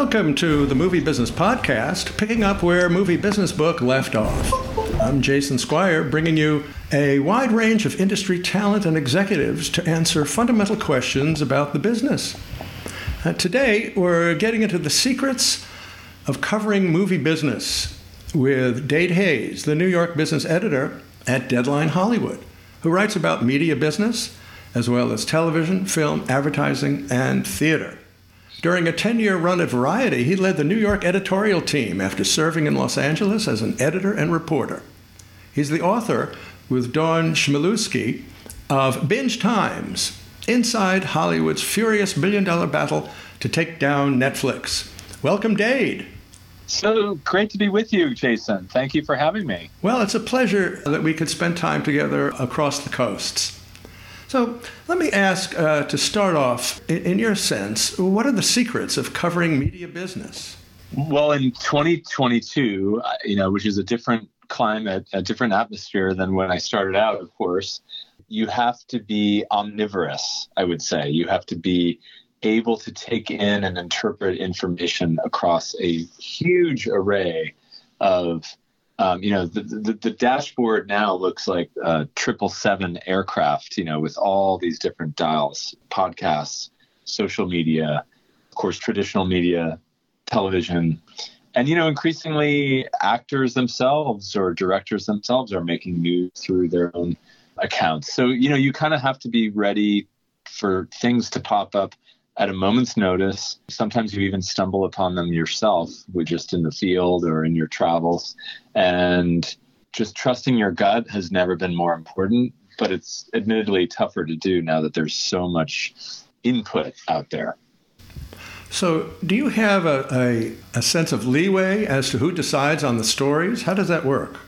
Welcome to the Movie Business Podcast, picking up where Movie Business Book left off. I'm Jason Squire, bringing you a wide range of industry talent and executives to answer fundamental questions about the business. Uh, today, we're getting into the secrets of covering movie business with Dade Hayes, the New York business editor at Deadline Hollywood, who writes about media business as well as television, film, advertising, and theater. During a 10 year run at Variety, he led the New York editorial team after serving in Los Angeles as an editor and reporter. He's the author, with Dawn Chmielewski, of Binge Times Inside Hollywood's Furious Billion Dollar Battle to Take Down Netflix. Welcome, Dade. So great to be with you, Jason. Thank you for having me. Well, it's a pleasure that we could spend time together across the coasts. So let me ask uh, to start off, in, in your sense, what are the secrets of covering media business? Well, in 2022, uh, you know, which is a different climate, a different atmosphere than when I started out, of course, you have to be omnivorous, I would say. You have to be able to take in and interpret information across a huge array of um, you know, the, the, the, dashboard now looks like a triple seven aircraft, you know, with all these different dials, podcasts, social media, of course, traditional media, television. And, you know, increasingly actors themselves or directors themselves are making news through their own accounts. So, you know, you kind of have to be ready for things to pop up at a moment's notice. Sometimes you even stumble upon them yourself, just in the field or in your travels. And just trusting your gut has never been more important, but it's admittedly tougher to do now that there's so much input out there. So, do you have a, a, a sense of leeway as to who decides on the stories? How does that work?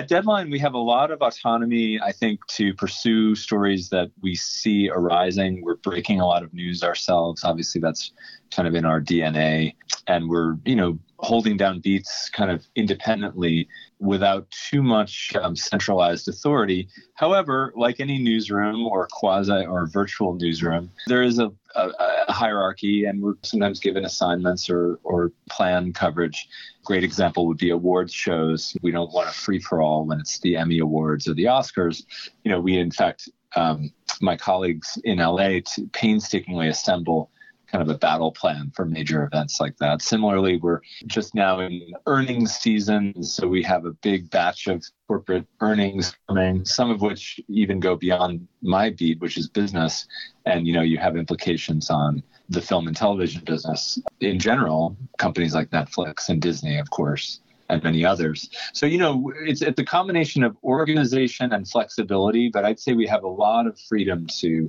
At Deadline, we have a lot of autonomy, I think, to pursue stories that we see arising. We're breaking a lot of news ourselves. Obviously, that's kind of in our DNA. And we're, you know, holding down beats kind of independently without too much um, centralized authority. However, like any newsroom or quasi or virtual newsroom, there is a, a, a hierarchy, and we're sometimes given assignments or, or plan coverage great example would be awards shows. We don't want a free for all when it's the Emmy Awards or the Oscars. You know, we in fact, um, my colleagues in LA painstakingly assemble kind of a battle plan for major events like that. Similarly, we're just now in earnings season, so we have a big batch of corporate earnings coming, some of which even go beyond my beat, which is business, and you know you have implications on the film and television business in general, companies like Netflix and Disney, of course, and many others. So, you know, it's, it's a combination of organization and flexibility, but I'd say we have a lot of freedom to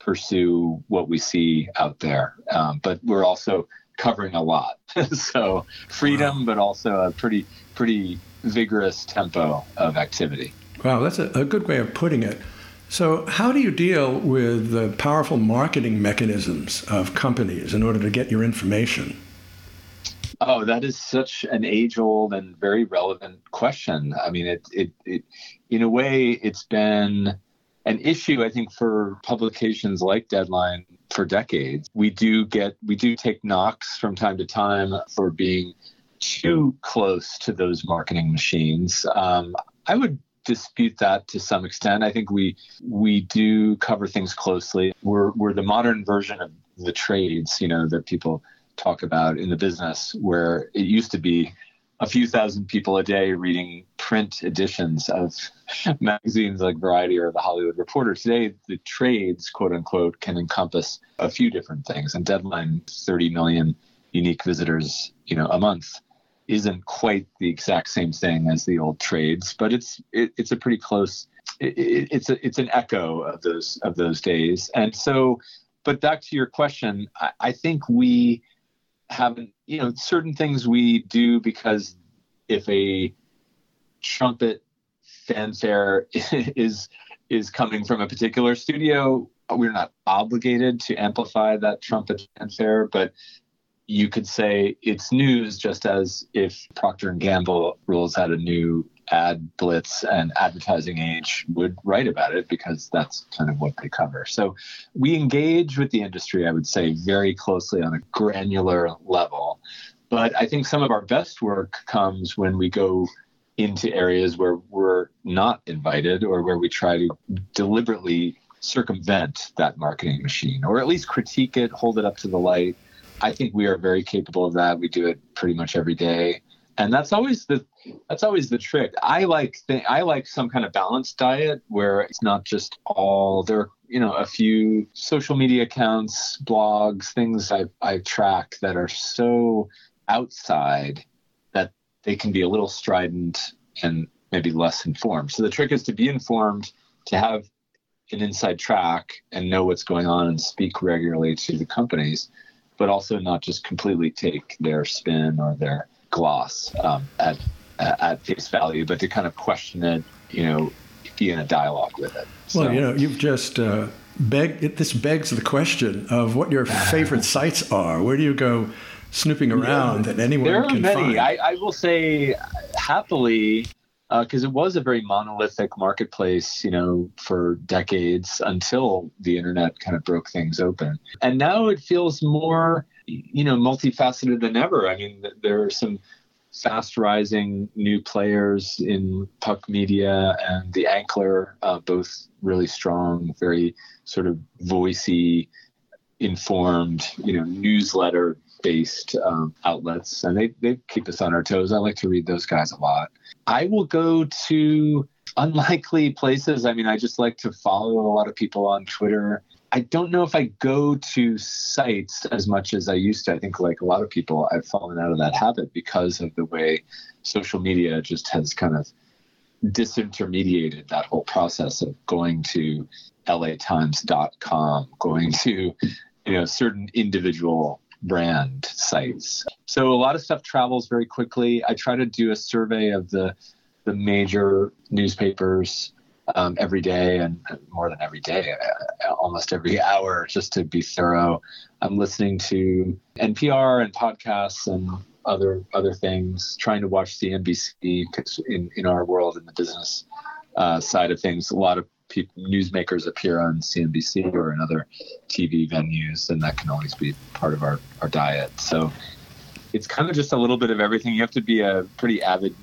pursue what we see out there. Um, but we're also covering a lot. so, freedom, wow. but also a pretty, pretty vigorous tempo of activity. Wow, that's a, a good way of putting it. So, how do you deal with the powerful marketing mechanisms of companies in order to get your information? Oh, that is such an age-old and very relevant question. I mean, it, it, it, in a way, it's been an issue, I think, for publications like Deadline for decades. We do get, we do take knocks from time to time for being too close to those marketing machines. Um, I would dispute that to some extent. I think we we do cover things closely. We're we're the modern version of the trades, you know, that people talk about in the business, where it used to be a few thousand people a day reading print editions of magazines like Variety or The Hollywood Reporter. Today, the trades, quote unquote, can encompass a few different things. And Deadline, 30 million unique visitors, you know, a month isn't quite the exact same thing as the old trades, but it's it, it's a pretty close. It, it's a it's an echo of those of those days, and so. But back to your question, I, I think we haven't you know certain things we do because if a trumpet fanfare is is coming from a particular studio we're not obligated to amplify that trumpet fanfare but you could say it's news just as if procter and gamble rolls out a new ad blitz and advertising age would write about it because that's kind of what they cover. So we engage with the industry, I would say, very closely on a granular level. But I think some of our best work comes when we go into areas where we're not invited or where we try to deliberately circumvent that marketing machine or at least critique it, hold it up to the light. I think we are very capable of that. We do it pretty much every day. And that's always the that's always the trick. I like th- I like some kind of balanced diet where it's not just all there. Are, you know, a few social media accounts, blogs, things I I track that are so outside they can be a little strident and maybe less informed. So the trick is to be informed, to have an inside track and know what's going on and speak regularly to the companies, but also not just completely take their spin or their gloss um, at at face value, but to kind of question it, you know, be in a dialogue with it. So, well, you know, you've just uh, begged. This begs the question of what your favorite sites are. Where do you go snooping around yeah, that anyone there are can many. find? I, I will say happily because uh, it was a very monolithic marketplace, you know, for decades until the internet kind of broke things open. And now it feels more, you know, multifaceted than ever. I mean, there are some fast rising new players in Puck Media and the Ankler, uh, both really strong, very sort of voicey, informed, you know, newsletter based um, outlets, and they, they keep us on our toes. I like to read those guys a lot. I will go to unlikely places. I mean, I just like to follow a lot of people on Twitter. I don't know if I go to sites as much as I used to. I think, like a lot of people, I've fallen out of that habit because of the way social media just has kind of disintermediated that whole process of going to latimes.com, going to you know certain individual brand sites. So a lot of stuff travels very quickly. I try to do a survey of the the major newspapers um, every day and more than every day, uh, almost every hour, just to be thorough. I'm listening to NPR and podcasts and other other things, trying to watch CNBC in in our world in the business uh, side of things, a lot of people, newsmakers appear on CNBC or in other TV venues, and that can always be part of our, our diet. So it's kind of just a little bit of everything. You have to be a pretty avid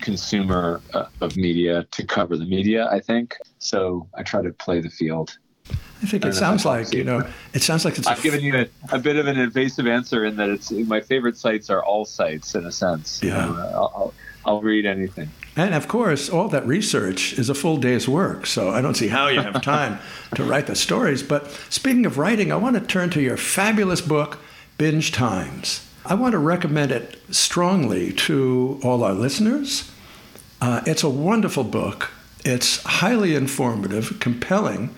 consumer uh, of media to cover the media, I think. So I try to play the field. I think I it sounds like you know. It sounds like it's. I've given you a, a, bit of an invasive answer in that it's my favorite sites are all sites in a sense. Yeah. You know, I'll, I'll, I'll read anything. And of course, all that research is a full day's work, so I don't see how you have time to write the stories. But speaking of writing, I want to turn to your fabulous book, Binge Times. I want to recommend it strongly to all our listeners. Uh, it's a wonderful book. It's highly informative, compelling,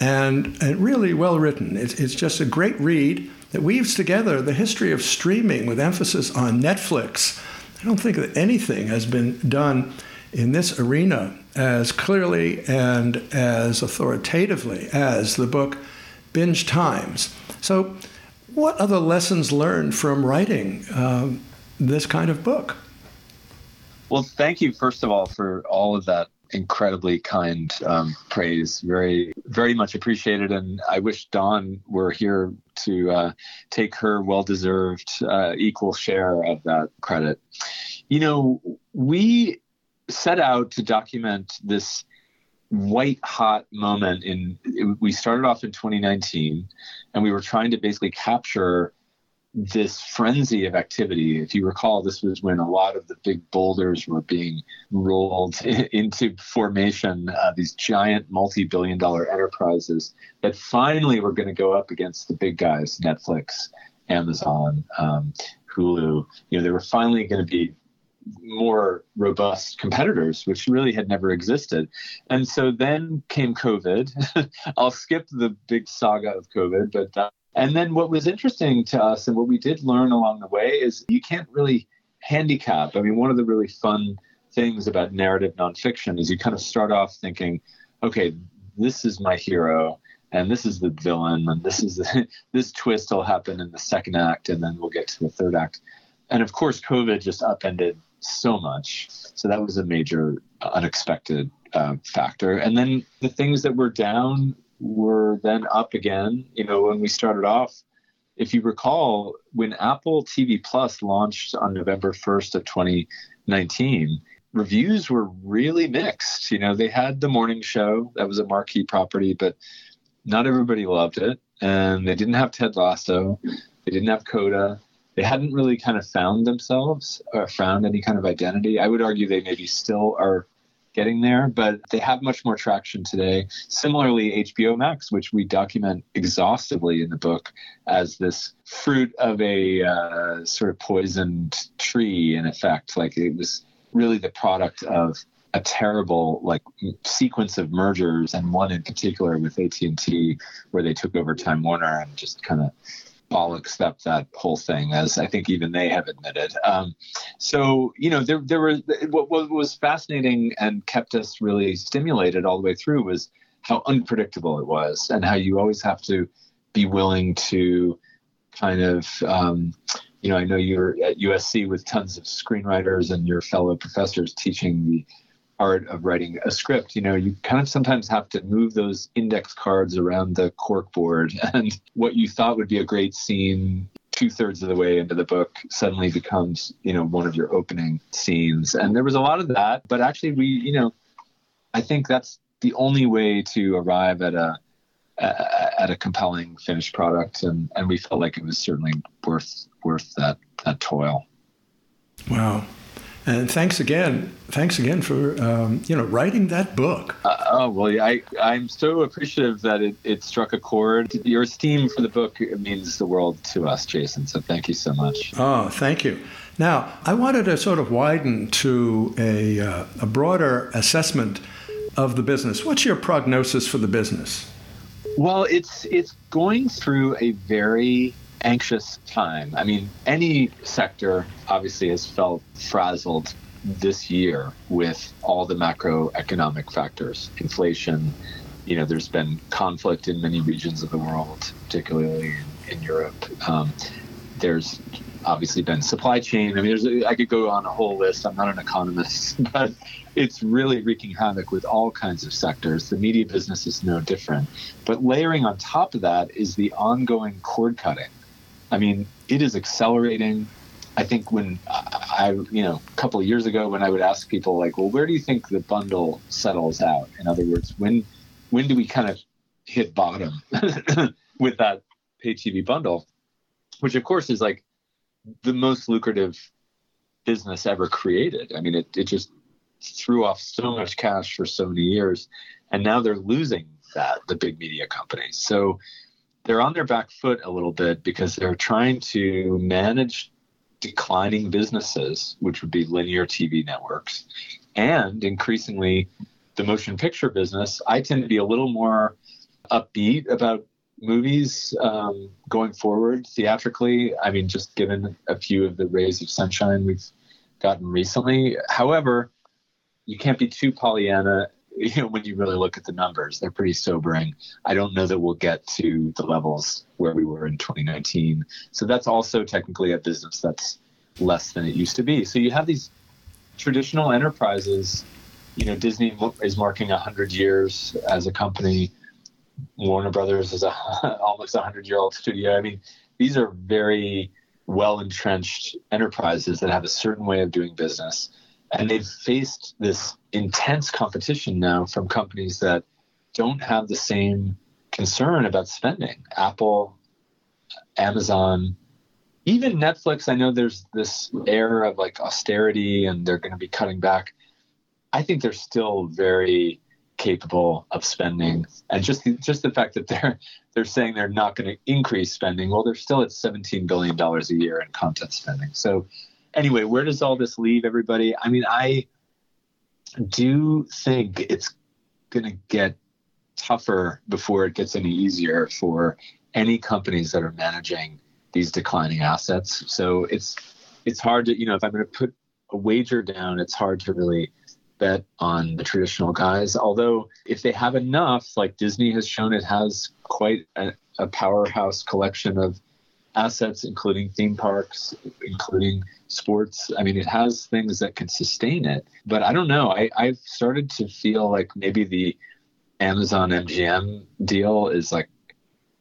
and, and really well written. It's, it's just a great read that weaves together the history of streaming with emphasis on Netflix I don't think that anything has been done in this arena as clearly and as authoritatively as the book Binge Times. So, what are the lessons learned from writing um, this kind of book? Well, thank you, first of all, for all of that incredibly kind um, praise. Very, very much appreciated. And I wish Dawn were here to uh, take her well deserved uh, equal share of that credit. You know, we set out to document this white hot moment in we started off in 2019 and we were trying to basically capture this frenzy of activity. If you recall, this was when a lot of the big boulders were being rolled into formation, uh, these giant multi billion dollar enterprises that finally were going to go up against the big guys Netflix, Amazon, um, Hulu. You know, they were finally going to be more robust competitors, which really had never existed. And so then came COVID. I'll skip the big saga of COVID, but uh, and then what was interesting to us and what we did learn along the way is you can't really handicap. I mean, one of the really fun things about narrative nonfiction is you kind of start off thinking, okay, this is my hero and this is the villain and this is the, this twist will happen in the second act and then we'll get to the third act. And of course, COVID just upended so much. So that was a major unexpected uh, factor. And then the things that were down were then up again. You know, when we started off, if you recall, when Apple TV Plus launched on November 1st of 2019, reviews were really mixed. You know, they had the morning show, that was a marquee property, but not everybody loved it. And they didn't have Ted Lasso, they didn't have Coda. They hadn't really kind of found themselves or found any kind of identity. I would argue they maybe still are getting there, but they have much more traction today. Similarly, HBO Max, which we document exhaustively in the book as this fruit of a uh, sort of poisoned tree, in effect. Like it was really the product of a terrible like sequence of mergers and one in particular with AT&T where they took over Time Warner and just kind of all accept that whole thing, as I think even they have admitted. Um, so, you know, there, there were what, what was fascinating and kept us really stimulated all the way through was how unpredictable it was, and how you always have to be willing to kind of, um, you know, I know you're at USC with tons of screenwriters and your fellow professors teaching the art of writing a script, you know, you kind of sometimes have to move those index cards around the cork board. And what you thought would be a great scene two thirds of the way into the book suddenly becomes, you know, one of your opening scenes. And there was a lot of that. But actually, we, you know, I think that's the only way to arrive at a, at a compelling finished product and and we felt like it was certainly worth worth that that toil wow and thanks again, thanks again for um, you know writing that book. Uh, oh well, I I'm so appreciative that it, it struck a chord. Your esteem for the book means the world to us, Jason. So thank you so much. Oh, thank you. Now I wanted to sort of widen to a uh, a broader assessment of the business. What's your prognosis for the business? Well, it's it's going through a very anxious time. I mean, any sector obviously has felt frazzled this year with all the macroeconomic factors, inflation. You know, there's been conflict in many regions of the world, particularly in, in Europe. Um, there's obviously been supply chain. I mean, there's I could go on a whole list. I'm not an economist, but it's really wreaking havoc with all kinds of sectors. The media business is no different. But layering on top of that is the ongoing cord cutting I mean, it is accelerating. I think when I, you know, a couple of years ago, when I would ask people like, well, where do you think the bundle settles out? In other words, when when do we kind of hit bottom with that pay TV bundle, which of course is like the most lucrative business ever created. I mean, it, it just threw off so much cash for so many years, and now they're losing that the big media companies. So they're on their back foot a little bit because they're trying to manage declining businesses, which would be linear TV networks, and increasingly the motion picture business. I tend to be a little more upbeat about movies um, going forward theatrically. I mean, just given a few of the rays of sunshine we've gotten recently. However, you can't be too Pollyanna you know, when you really look at the numbers, they're pretty sobering. I don't know that we'll get to the levels where we were in 2019. So that's also technically a business that's less than it used to be. So you have these traditional enterprises. You know, Disney is marking 100 years as a company. Warner Brothers is a almost 100 year old studio. I mean, these are very well entrenched enterprises that have a certain way of doing business and they've faced this intense competition now from companies that don't have the same concern about spending. Apple, Amazon, even Netflix. I know there's this air of like austerity and they're going to be cutting back. I think they're still very capable of spending and just the, just the fact that they're they're saying they're not going to increase spending well they're still at 17 billion dollars a year in content spending so anyway, where does all this leave everybody? I mean, I do think it's going to get tougher before it gets any easier for any companies that are managing these declining assets. So it's it's hard to you know if I'm going to put a wager down, it's hard to really bet on the traditional guys. Although if they have enough, like Disney has shown, it has quite a, a powerhouse collection of assets, including theme parks, including sports. I mean, it has things that can sustain it. But I don't know. I, I've started to feel like maybe the Amazon MGM deal is like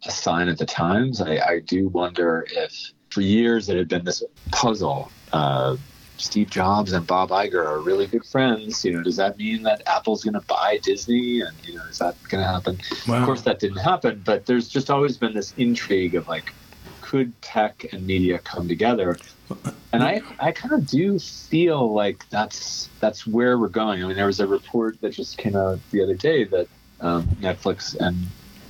a sign of the times. I, I do wonder if for years it had been this puzzle. Uh, Steve Jobs and Bob Iger are really good friends. You know, does that mean that Apple's going to buy Disney? And you know, is that going to happen? Wow. Of course, that didn't happen. But there's just always been this intrigue of like, could tech and media come together? And I, I kind of do feel like that's that's where we're going. I mean, there was a report that just came out the other day that um, Netflix and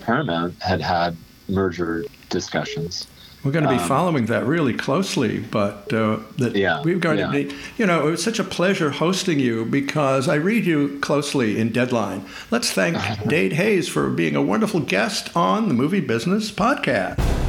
Paramount had had merger discussions. We're going to be um, following that really closely, but uh, that yeah, we're going yeah. to be, you know, it was such a pleasure hosting you because I read you closely in Deadline. Let's thank Dade Hayes for being a wonderful guest on the Movie Business Podcast.